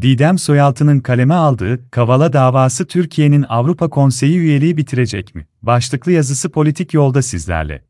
Didem Soyaltı'nın kaleme aldığı Kavala davası Türkiye'nin Avrupa Konseyi üyeliği bitirecek mi? Başlıklı yazısı politik yolda sizlerle.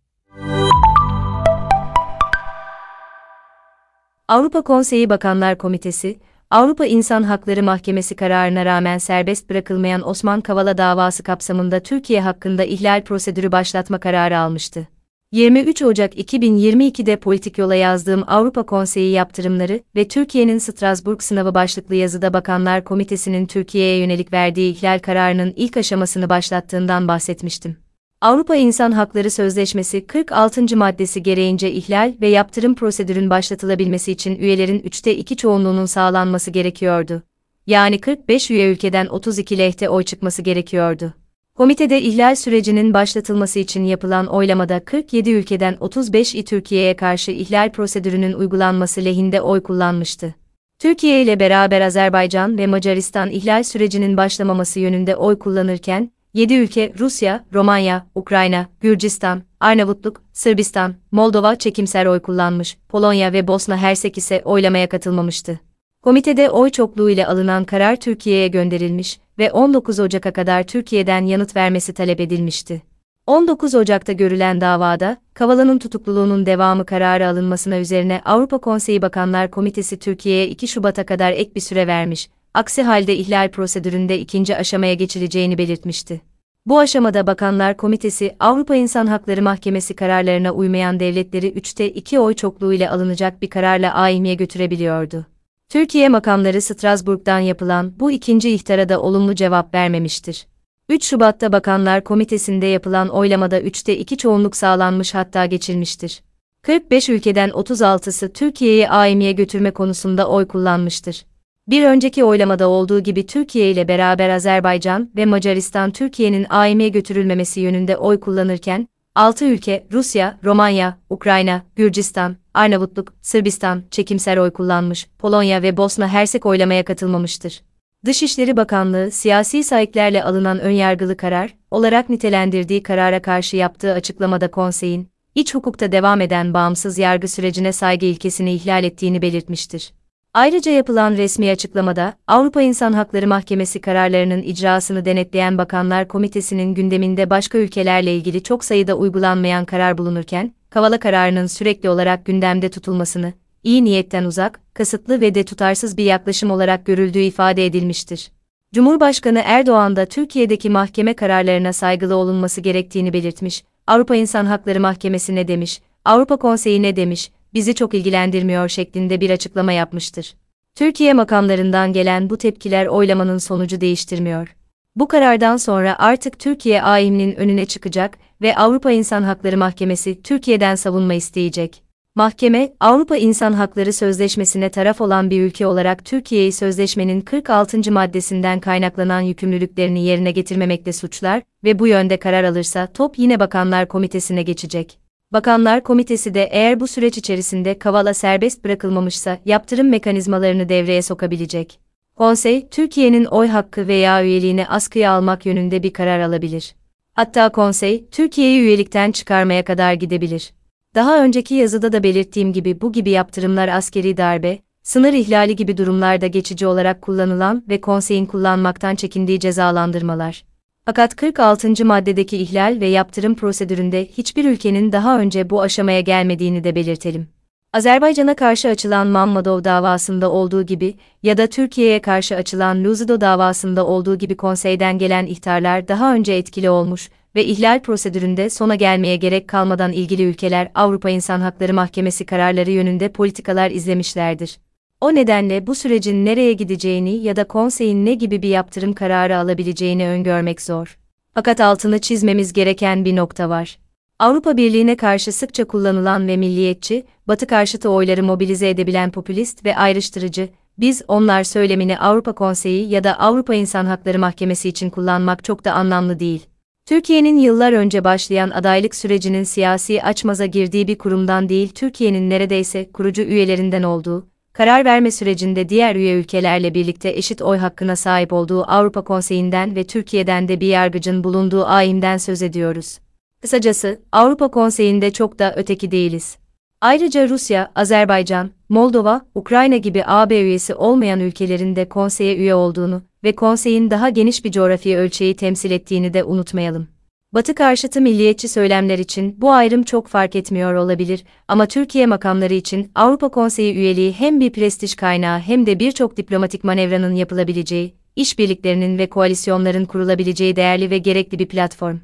Avrupa Konseyi Bakanlar Komitesi, Avrupa İnsan Hakları Mahkemesi kararına rağmen serbest bırakılmayan Osman Kavala davası kapsamında Türkiye hakkında ihlal prosedürü başlatma kararı almıştı. 23 Ocak 2022'de politik yola yazdığım Avrupa Konseyi yaptırımları ve Türkiye'nin Strasbourg sınavı başlıklı yazıda Bakanlar Komitesi'nin Türkiye'ye yönelik verdiği ihlal kararının ilk aşamasını başlattığından bahsetmiştim. Avrupa İnsan Hakları Sözleşmesi 46. maddesi gereğince ihlal ve yaptırım prosedürün başlatılabilmesi için üyelerin 3'te 2 çoğunluğunun sağlanması gerekiyordu. Yani 45 üye ülkeden 32 lehte oy çıkması gerekiyordu. Komitede ihlal sürecinin başlatılması için yapılan oylamada 47 ülkeden 35'i Türkiye'ye karşı ihlal prosedürünün uygulanması lehinde oy kullanmıştı. Türkiye ile beraber Azerbaycan ve Macaristan ihlal sürecinin başlamaması yönünde oy kullanırken, 7 ülke Rusya, Romanya, Ukrayna, Gürcistan, Arnavutluk, Sırbistan, Moldova çekimser oy kullanmış, Polonya ve Bosna Hersek ise oylamaya katılmamıştı. Komitede oy çokluğu ile alınan karar Türkiye'ye gönderilmiş ve 19 Ocak'a kadar Türkiye'den yanıt vermesi talep edilmişti. 19 Ocak'ta görülen davada, Kavala'nın tutukluluğunun devamı kararı alınmasına üzerine Avrupa Konseyi Bakanlar Komitesi Türkiye'ye 2 Şubat'a kadar ek bir süre vermiş, aksi halde ihlal prosedüründe ikinci aşamaya geçileceğini belirtmişti. Bu aşamada Bakanlar Komitesi, Avrupa İnsan Hakları Mahkemesi kararlarına uymayan devletleri 3'te 2 oy çokluğu ile alınacak bir kararla AİM'ye götürebiliyordu. Türkiye makamları Strasbourg'dan yapılan bu ikinci ihtara da olumlu cevap vermemiştir. 3 Şubat'ta Bakanlar Komitesi'nde yapılan oylamada 3'te 2 çoğunluk sağlanmış hatta geçilmiştir. 45 ülkeden 36'sı Türkiye'yi AİM'ye götürme konusunda oy kullanmıştır. Bir önceki oylamada olduğu gibi Türkiye ile beraber Azerbaycan ve Macaristan Türkiye'nin AİM'ye götürülmemesi yönünde oy kullanırken, 6 ülke Rusya, Romanya, Ukrayna, Gürcistan, Arnavutluk, Sırbistan çekimser oy kullanmış, Polonya ve Bosna Hersek oylamaya katılmamıştır. Dışişleri Bakanlığı siyasi sahiplerle alınan önyargılı karar olarak nitelendirdiği karara karşı yaptığı açıklamada konseyin iç hukukta devam eden bağımsız yargı sürecine saygı ilkesini ihlal ettiğini belirtmiştir. Ayrıca yapılan resmi açıklamada, Avrupa İnsan Hakları Mahkemesi kararlarının icrasını denetleyen Bakanlar Komitesi'nin gündeminde başka ülkelerle ilgili çok sayıda uygulanmayan karar bulunurken, Kavala kararının sürekli olarak gündemde tutulmasını, iyi niyetten uzak, kasıtlı ve de tutarsız bir yaklaşım olarak görüldüğü ifade edilmiştir. Cumhurbaşkanı Erdoğan da Türkiye'deki mahkeme kararlarına saygılı olunması gerektiğini belirtmiş, Avrupa İnsan Hakları Mahkemesi ne demiş, Avrupa Konseyi ne demiş, bizi çok ilgilendirmiyor şeklinde bir açıklama yapmıştır. Türkiye makamlarından gelen bu tepkiler oylamanın sonucu değiştirmiyor. Bu karardan sonra artık Türkiye AİM'nin önüne çıkacak ve Avrupa İnsan Hakları Mahkemesi Türkiye'den savunma isteyecek. Mahkeme, Avrupa İnsan Hakları Sözleşmesi'ne taraf olan bir ülke olarak Türkiye'yi sözleşmenin 46. maddesinden kaynaklanan yükümlülüklerini yerine getirmemekle suçlar ve bu yönde karar alırsa top yine Bakanlar Komitesi'ne geçecek. Bakanlar Komitesi de eğer bu süreç içerisinde Kavala serbest bırakılmamışsa yaptırım mekanizmalarını devreye sokabilecek. Konsey, Türkiye'nin oy hakkı veya üyeliğini askıya almak yönünde bir karar alabilir. Hatta konsey, Türkiye'yi üyelikten çıkarmaya kadar gidebilir. Daha önceki yazıda da belirttiğim gibi bu gibi yaptırımlar askeri darbe, sınır ihlali gibi durumlarda geçici olarak kullanılan ve konseyin kullanmaktan çekindiği cezalandırmalar. Fakat 46. maddedeki ihlal ve yaptırım prosedüründe hiçbir ülkenin daha önce bu aşamaya gelmediğini de belirtelim. Azerbaycan'a karşı açılan Mammadov davasında olduğu gibi ya da Türkiye'ye karşı açılan Luzido davasında olduğu gibi konseyden gelen ihtarlar daha önce etkili olmuş ve ihlal prosedüründe sona gelmeye gerek kalmadan ilgili ülkeler Avrupa İnsan Hakları Mahkemesi kararları yönünde politikalar izlemişlerdir. O nedenle bu sürecin nereye gideceğini ya da konseyin ne gibi bir yaptırım kararı alabileceğini öngörmek zor. Fakat altını çizmemiz gereken bir nokta var. Avrupa Birliği'ne karşı sıkça kullanılan ve milliyetçi, Batı karşıtı oyları mobilize edebilen popülist ve ayrıştırıcı, biz onlar söylemini Avrupa Konseyi ya da Avrupa İnsan Hakları Mahkemesi için kullanmak çok da anlamlı değil. Türkiye'nin yıllar önce başlayan adaylık sürecinin siyasi açmaza girdiği bir kurumdan değil Türkiye'nin neredeyse kurucu üyelerinden olduğu, karar verme sürecinde diğer üye ülkelerle birlikte eşit oy hakkına sahip olduğu Avrupa Konseyi'nden ve Türkiye'den de bir yargıcın bulunduğu AİM'den söz ediyoruz. Kısacası, Avrupa Konseyi'nde çok da öteki değiliz. Ayrıca Rusya, Azerbaycan, Moldova, Ukrayna gibi AB üyesi olmayan ülkelerin de konseye üye olduğunu ve konseyin daha geniş bir coğrafi ölçeği temsil ettiğini de unutmayalım. Batı karşıtı milliyetçi söylemler için bu ayrım çok fark etmiyor olabilir ama Türkiye makamları için Avrupa Konseyi üyeliği hem bir prestij kaynağı hem de birçok diplomatik manevranın yapılabileceği, işbirliklerinin ve koalisyonların kurulabileceği değerli ve gerekli bir platform.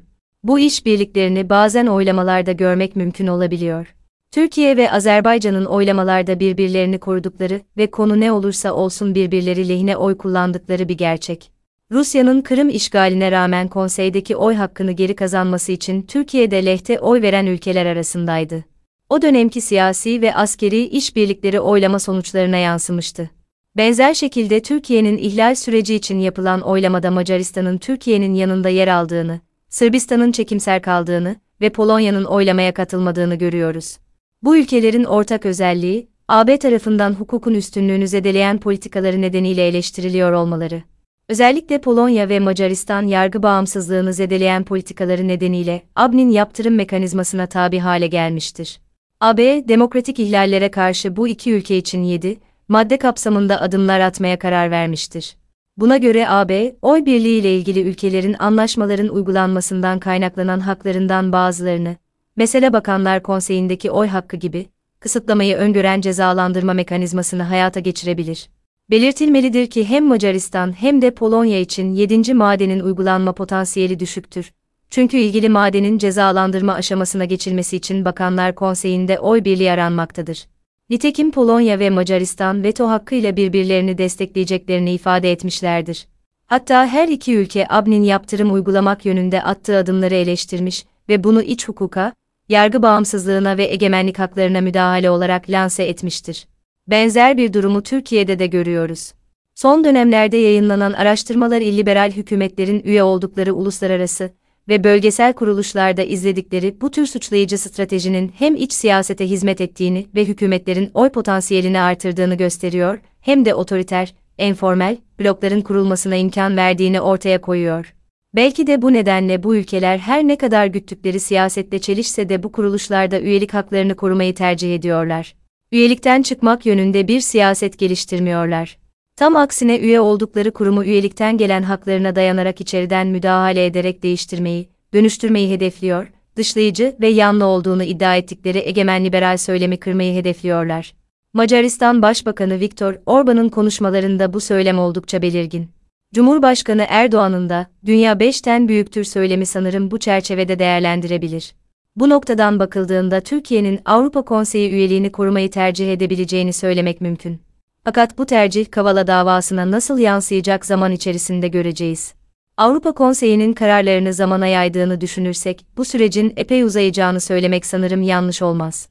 Bu işbirliklerini bazen oylamalarda görmek mümkün olabiliyor. Türkiye ve Azerbaycan'ın oylamalarda birbirlerini korudukları ve konu ne olursa olsun birbirleri lehine oy kullandıkları bir gerçek. Rusya'nın Kırım işgaline rağmen konseydeki oy hakkını geri kazanması için Türkiye'de lehte oy veren ülkeler arasındaydı. O dönemki siyasi ve askeri işbirlikleri oylama sonuçlarına yansımıştı. Benzer şekilde Türkiye'nin ihlal süreci için yapılan oylamada Macaristan'ın Türkiye'nin yanında yer aldığını, Sırbistan'ın çekimser kaldığını ve Polonya'nın oylamaya katılmadığını görüyoruz. Bu ülkelerin ortak özelliği, AB tarafından hukukun üstünlüğünü zedeleyen politikaları nedeniyle eleştiriliyor olmaları. Özellikle Polonya ve Macaristan yargı bağımsızlığını zedeleyen politikaları nedeniyle AB'nin yaptırım mekanizmasına tabi hale gelmiştir. AB, demokratik ihlallere karşı bu iki ülke için 7 madde kapsamında adımlar atmaya karar vermiştir. Buna göre AB, oy birliği ile ilgili ülkelerin anlaşmaların uygulanmasından kaynaklanan haklarından bazılarını, mesela Bakanlar Konseyi'ndeki oy hakkı gibi, kısıtlamayı öngören cezalandırma mekanizmasını hayata geçirebilir. Belirtilmelidir ki hem Macaristan hem de Polonya için 7. madenin uygulanma potansiyeli düşüktür. Çünkü ilgili madenin cezalandırma aşamasına geçilmesi için Bakanlar Konseyi'nde oy birliği aranmaktadır. Nitekim Polonya ve Macaristan veto hakkıyla birbirlerini destekleyeceklerini ifade etmişlerdir. Hatta her iki ülke AB'nin yaptırım uygulamak yönünde attığı adımları eleştirmiş ve bunu iç hukuka, yargı bağımsızlığına ve egemenlik haklarına müdahale olarak lanse etmiştir. Benzer bir durumu Türkiye'de de görüyoruz. Son dönemlerde yayınlanan araştırmalar illiberal hükümetlerin üye oldukları uluslararası ve bölgesel kuruluşlarda izledikleri bu tür suçlayıcı stratejinin hem iç siyasete hizmet ettiğini ve hükümetlerin oy potansiyelini artırdığını gösteriyor, hem de otoriter, enformel blokların kurulmasına imkan verdiğini ortaya koyuyor. Belki de bu nedenle bu ülkeler her ne kadar güttükleri siyasette çelişse de bu kuruluşlarda üyelik haklarını korumayı tercih ediyorlar üyelikten çıkmak yönünde bir siyaset geliştirmiyorlar. Tam aksine üye oldukları kurumu üyelikten gelen haklarına dayanarak içeriden müdahale ederek değiştirmeyi, dönüştürmeyi hedefliyor, dışlayıcı ve yanlı olduğunu iddia ettikleri egemen liberal söylemi kırmayı hedefliyorlar. Macaristan Başbakanı Viktor Orban'ın konuşmalarında bu söylem oldukça belirgin. Cumhurbaşkanı Erdoğan'ın da dünya 5'ten büyüktür söylemi sanırım bu çerçevede değerlendirebilir. Bu noktadan bakıldığında Türkiye'nin Avrupa Konseyi üyeliğini korumayı tercih edebileceğini söylemek mümkün. Fakat bu tercih Kavala davasına nasıl yansıyacak zaman içerisinde göreceğiz. Avrupa Konseyi'nin kararlarını zamana yaydığını düşünürsek, bu sürecin epey uzayacağını söylemek sanırım yanlış olmaz.